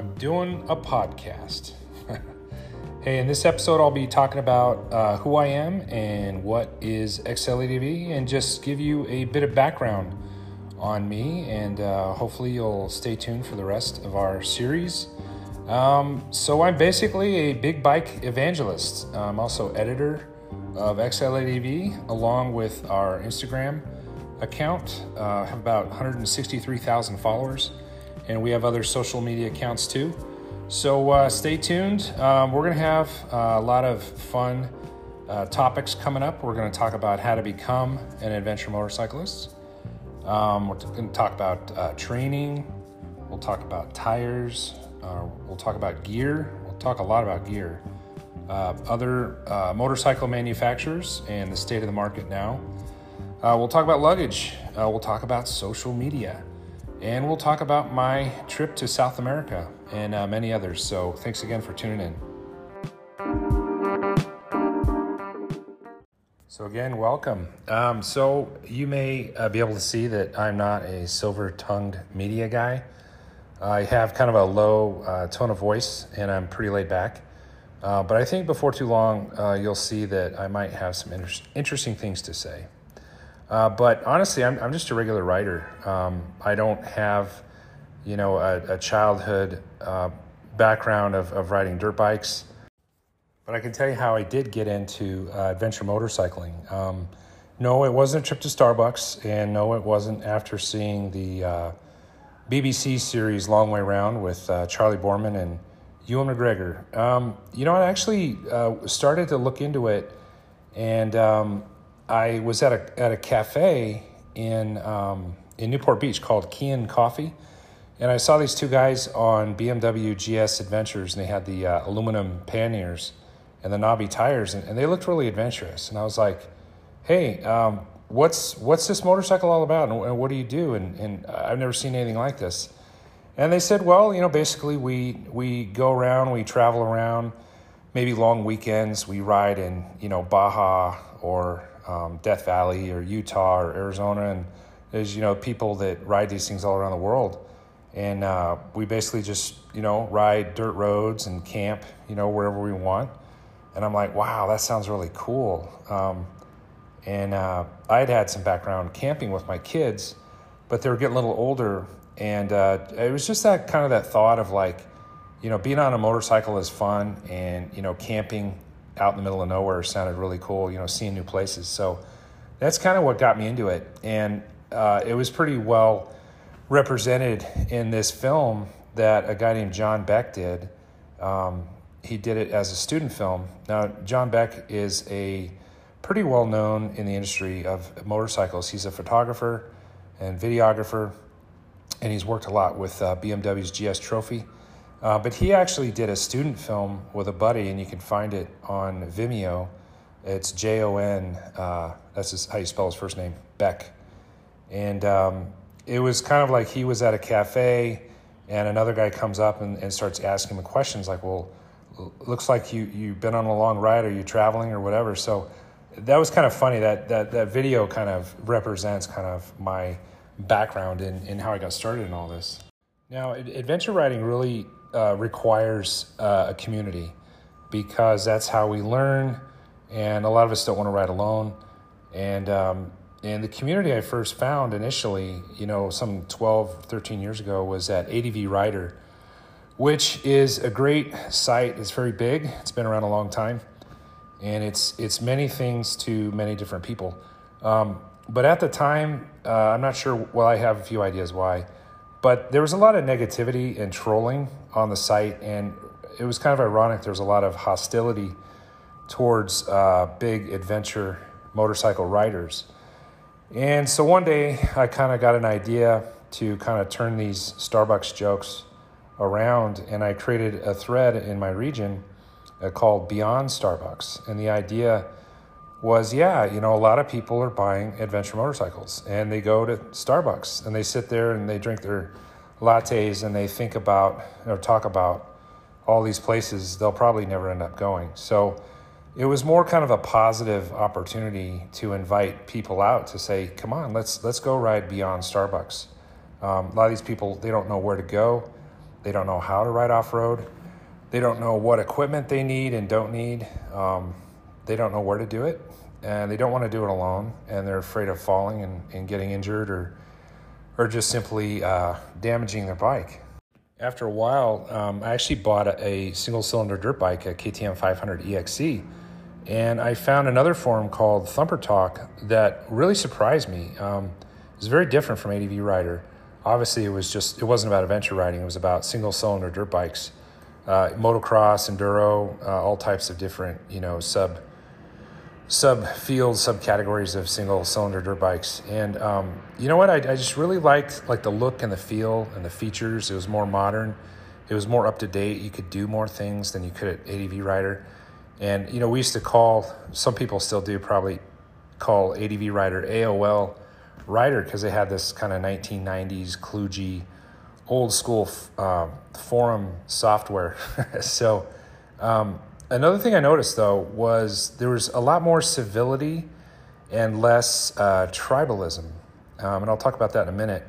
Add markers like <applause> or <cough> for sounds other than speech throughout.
I'm doing a podcast. <laughs> hey, in this episode, I'll be talking about uh, who I am and what is XLADV, and just give you a bit of background on me. And uh, hopefully, you'll stay tuned for the rest of our series. Um, so, I'm basically a big bike evangelist. I'm also editor of XLADV, along with our Instagram account. Uh, have about 163,000 followers and we have other social media accounts too. So uh, stay tuned. Um, we're going to have uh, a lot of fun uh, topics coming up. We're going to talk about how to become an adventure motorcyclist. Um, we're going to talk about uh, training. We'll talk about tires. Uh, we'll talk about gear. We'll talk a lot about gear. Uh, other motorcycle manufacturers and the state of the market now. we'll talk about luggage. we'll talk about social media and we'll talk about my trip to South America and uh, many others. So, thanks again for tuning in. So, again, welcome. Um, so, you may uh, be able to see that I'm not a silver tongued media guy. I have kind of a low uh, tone of voice and I'm pretty laid back. Uh, but I think before too long, uh, you'll see that I might have some inter- interesting things to say. Uh, but honestly, I'm, I'm just a regular writer. Um, I don't have, you know, a, a childhood uh, background of, of riding dirt bikes. But I can tell you how I did get into uh, adventure motorcycling. Um, no, it wasn't a trip to Starbucks, and no, it wasn't after seeing the uh, BBC series Long Way Round with uh, Charley Boorman and Ewan McGregor. Um, you know, I actually uh, started to look into it, and um, I was at a at a cafe in um, in Newport Beach called Kian Coffee, and I saw these two guys on BMW GS Adventures, and they had the uh, aluminum panniers and the knobby tires, and, and, they looked really adventurous. And I was like, "Hey, um, what's what's this motorcycle all about, and, and what do you do?" And, and I've never seen anything like this. And they said, "Well, you know, basically we we go around, we travel around." Maybe long weekends, we ride in, you know, Baja or um, Death Valley or Utah or Arizona, and there's you know people that ride these things all around the world, and uh, we basically just you know ride dirt roads and camp you know wherever we want, and I'm like, wow, that sounds really cool. Um, and uh, I had had some background camping with my kids, but they were getting a little older, and uh, it was just that kind of that thought of like, you know, being on a motorcycle is fun, and you know, camping out in the middle of nowhere sounded really cool, you know, seeing new places. So that's kind of what got me into it. And uh, it was pretty well represented in this film that a guy named Jon Beck did. Um, he did it as a student film. Now, Jon Beck is a pretty well known in the industry of motorcycles. He's a photographer and videographer, and he's worked a lot with uh, BMW's GS Trophy. Uh, but he actually did a student film with a buddy, and you can find it on Vimeo. It's J O N, uh, that's his, how you spell his first name, Beck. And um, it was kind of like he was at a cafe, and another guy comes up and, and starts asking him questions like, Well, looks like you, you've been on a long ride, are you traveling or whatever? So that was kind of funny. That, that, that video kind of represents kind of my background in, in how I got started in all this. Now, adventure riding really uh, requires uh, a community because that's how we learn, and a lot of us don't want to ride alone. And um, and the community I first found initially, you know, some 12, 13 years ago, was at ADV Rider, which is a great site. It's very big. It's been around a long time, and it's it's many things to many different people. Um, but at the time, uh, I'm not sure. Well, I have a few ideas why. But there was a lot of negativity and trolling on the site, and it was kind of ironic. There was a lot of hostility towards uh, big adventure motorcycle riders. And so one day I kind of got an idea to kind of turn these Starbucks jokes around, and I created a thread in my region uh, called Beyond Starbucks. And the idea was yeah, you know, a lot of people are buying adventure motorcycles and they go to Starbucks and they sit there and they drink their lattes and they think about or talk about all these places they'll probably never end up going. So it was more kind of a positive opportunity to invite people out to say, come on, let's let's go ride beyond Starbucks. Um, a lot of these people they don't know where to go, They don't know how to ride off road. They don't know what equipment they need and don't need. Um, they don't know where to do it, and they don't want to do it alone. And they're afraid of falling and, and getting injured or or just simply uh, damaging their bike. After a while, um, I actually bought a, a single cylinder dirt bike, a KTM 500 EXC, and I found another forum called Thumper Talk that really surprised me. Um, it was very different from ADV Rider. Obviously, it was just it wasn't about adventure riding. It was about single cylinder dirt bikes, uh, motocross, enduro, uh, all types of different you know sub sub fields, subcategories of single cylinder dirt bikes. And um, you know what? I, I, just really liked like the look and the feel and the features. It was more modern. It was more up to date. You could do more things than you could at ADV Rider. And you know, we used to call some people still do probably call ADV Rider AOL Rider because they had this kind of 1990s kludgy, old school uh, forum software. <laughs> so. Um, Another thing I noticed though was there was a lot more civility and less uh, tribalism, um, and I'll talk about that in a minute.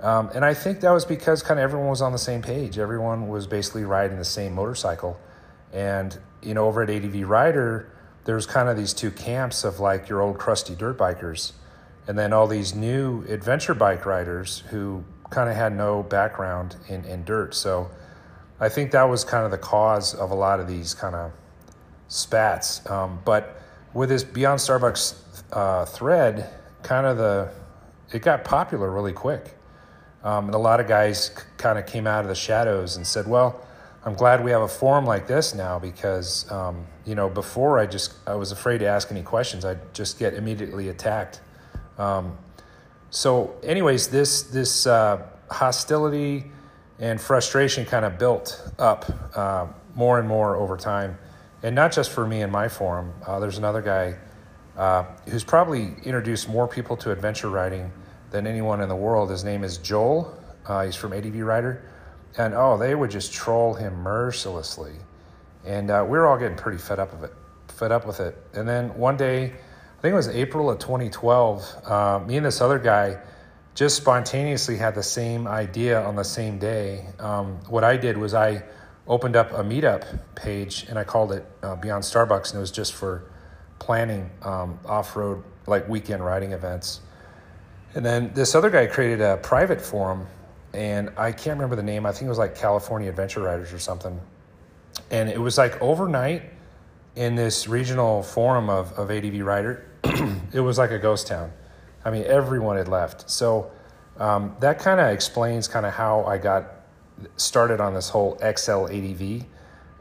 Um, and I think that was because kind of everyone was on the same page. Everyone was basically riding the same motorcycle, and you know, over at ADV Rider, there's kind of these two camps of like your old crusty dirt bikers, and then all these new adventure bike riders who kind of had no background in, in dirt. So I think that was kind of the cause of a lot of these kind of spats. Um, but with this Beyond Starbucks uh, thread, kind of the it got popular really quick, um, and a lot of guys c- kind of came out of the shadows and said, "Well, I'm glad we have a forum like this now because um, you know before I just I was afraid to ask any questions. I'd just get immediately attacked." Um, so, anyways, this this uh, hostility and frustration kind of built up uh, more and more over time. And not just for me and my forum. Uh, there's another guy uh, who's probably introduced more people to adventure riding than anyone in the world. His name is Joel. Uh, he's from ADV Rider. And oh, they would just troll him mercilessly. And uh, we were all getting pretty fed up of it, fed up with it. And then one day, I think it was April of 2012, uh, me and this other guy just spontaneously had the same idea on the same day. Um, what I did was I opened up a meetup page and I called it uh, Beyond Starbucks, and it was just for planning um, off road, like weekend riding events. And then this other guy created a private forum, and I can't remember the name. I think it was like California Adventure Riders or something. And it was like overnight in this regional forum of, of ADV Rider, <clears throat> it was like a ghost town I mean, everyone had left. So um, that kind of explains kind of how I got started on this whole XL ADV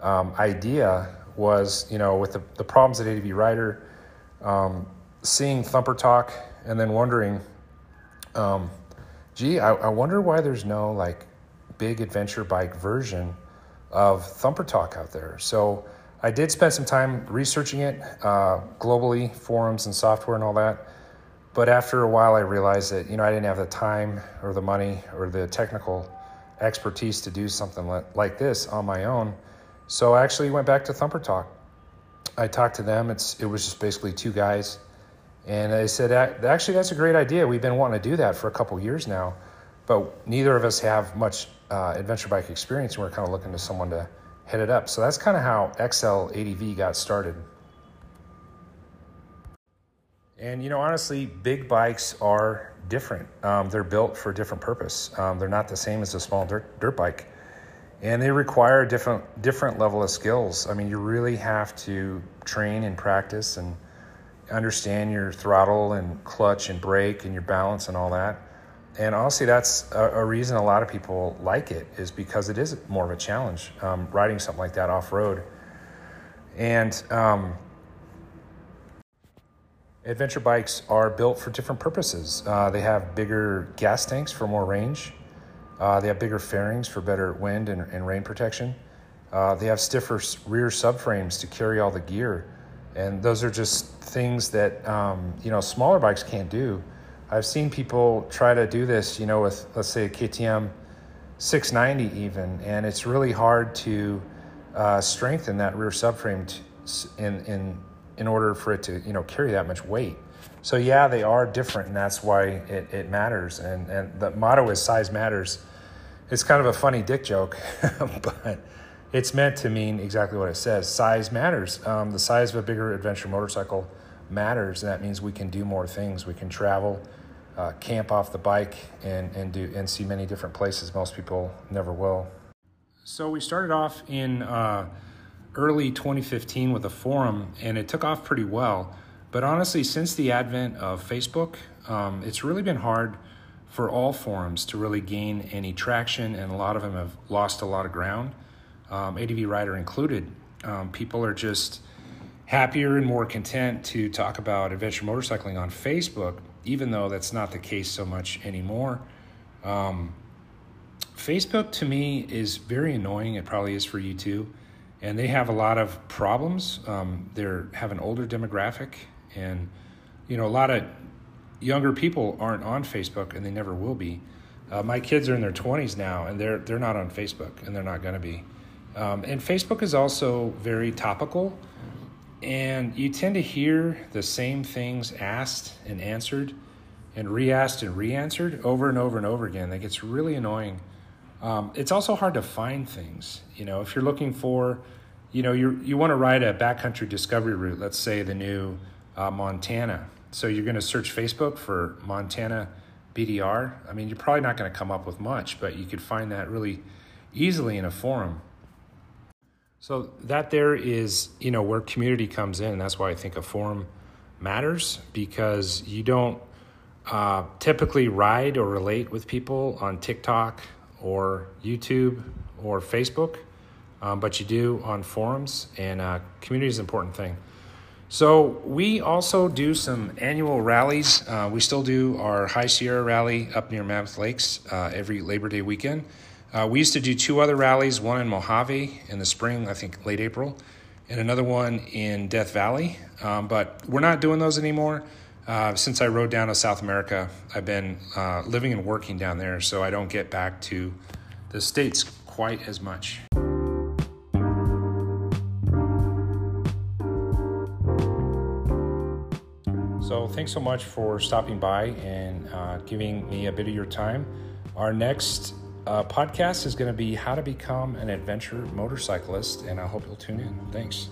um, idea. Was you know with the, the problems at ADV Rider, um, seeing Thumper Talk, and then wondering, um, gee, I, I wonder why there's no like big adventure bike version of Thumper Talk out there. So I did spend some time researching it uh, globally, forums and software and all that. But after a while, I realized that you know I didn't have the time or the money or the technical expertise to do something like this on my own. So I actually went back to Thumper Talk. I talked to them. It's it was just basically two guys, and they said actually that's a great idea. We've been wanting to do that for a couple years now, but neither of us have much uh, adventure bike experience, and we're kind of looking to someone to head it up. So that's kind of how XL ADV got started. And you know, honestly, big bikes are different. Um, they're built for a different purpose. Um, they're not the same as a small dirt, dirt bike, and they require a different different level of skills. I mean, you really have to train and practice and understand your throttle and clutch and brake and your balance and all that. And honestly, that's a, a reason a lot of people like it is because it is more of a challenge um, riding something like that off road. And um, Adventure bikes are built for different purposes. Uh, they have bigger gas tanks for more range. Uh, they have bigger fairings for better wind and, and rain protection. Uh, they have stiffer rear subframes to carry all the gear. And those are just things that, um, you know, smaller bikes can't do. I've seen people try to do this, you know, with, let's say, a KTM 690 even, and it's really hard to uh, strengthen that rear subframe in, in in order for it to you know carry that much weight. So yeah, they are different, and that's why it, it matters. And and the motto is size matters. it's kind of a funny dick joke, <laughs> but it's meant to mean exactly what it says. Size matters. Um, the size of a bigger adventure motorcycle matters, and that means we can do more things. We can travel, uh, camp off the bike, and and do and see many different places most people never will. So we started off in uh, early 2015 with a forum, and it took off pretty well. But honestly, since the advent of Facebook, um, it's really been hard for all forums to really gain any traction, and a lot of them have lost a lot of ground, um, ADV Rider included. Um, people are just happier and more content to talk about adventure motorcycling on Facebook, even though that's not the case so much anymore. Um, Facebook to me is very annoying. It probably is for you too. And they have a lot of problems. Um, they have an older demographic, and you know a lot of younger people aren't on Facebook, and they never will be. Uh, my kids are in their 20s now, and they're they're not on Facebook, and they're not going to be. Um, and Facebook is also very topical, and you tend to hear the same things asked and answered, and re-asked and re-answered over and over and over again. That gets really annoying. Um, it's also hard to find things. You know, if you're looking for, you know, you you want to ride a backcountry discovery route. Let's say the new uh, Montana. So you're going to search Facebook for Montana BDR. I mean, you're probably not going to come up with much, but you could find that really easily in a forum. So that there is, you know, where community comes in. That's why I think a forum matters because you don't uh, typically ride or relate with people on TikTok or YouTube or Facebook, um, but you do on forums, and uh, community is an important thing. So we also do some annual rallies. Uh, we still do our High Sierra rally up near Mammoth Lakes uh, every Labor Day weekend. Uh, we used to do two other rallies, one in Mojave in the spring, I think late April, and another one in Death Valley. Um, but we're not doing those anymore. Uh, since I rode down to South America, I've been uh, living and working down there, so I don't get back to the States quite as much. So, thanks so much for stopping by and uh, giving me a bit of your time. Our next uh, podcast is going to be how to become an adventure motorcyclist, and I hope you'll tune in. Thanks.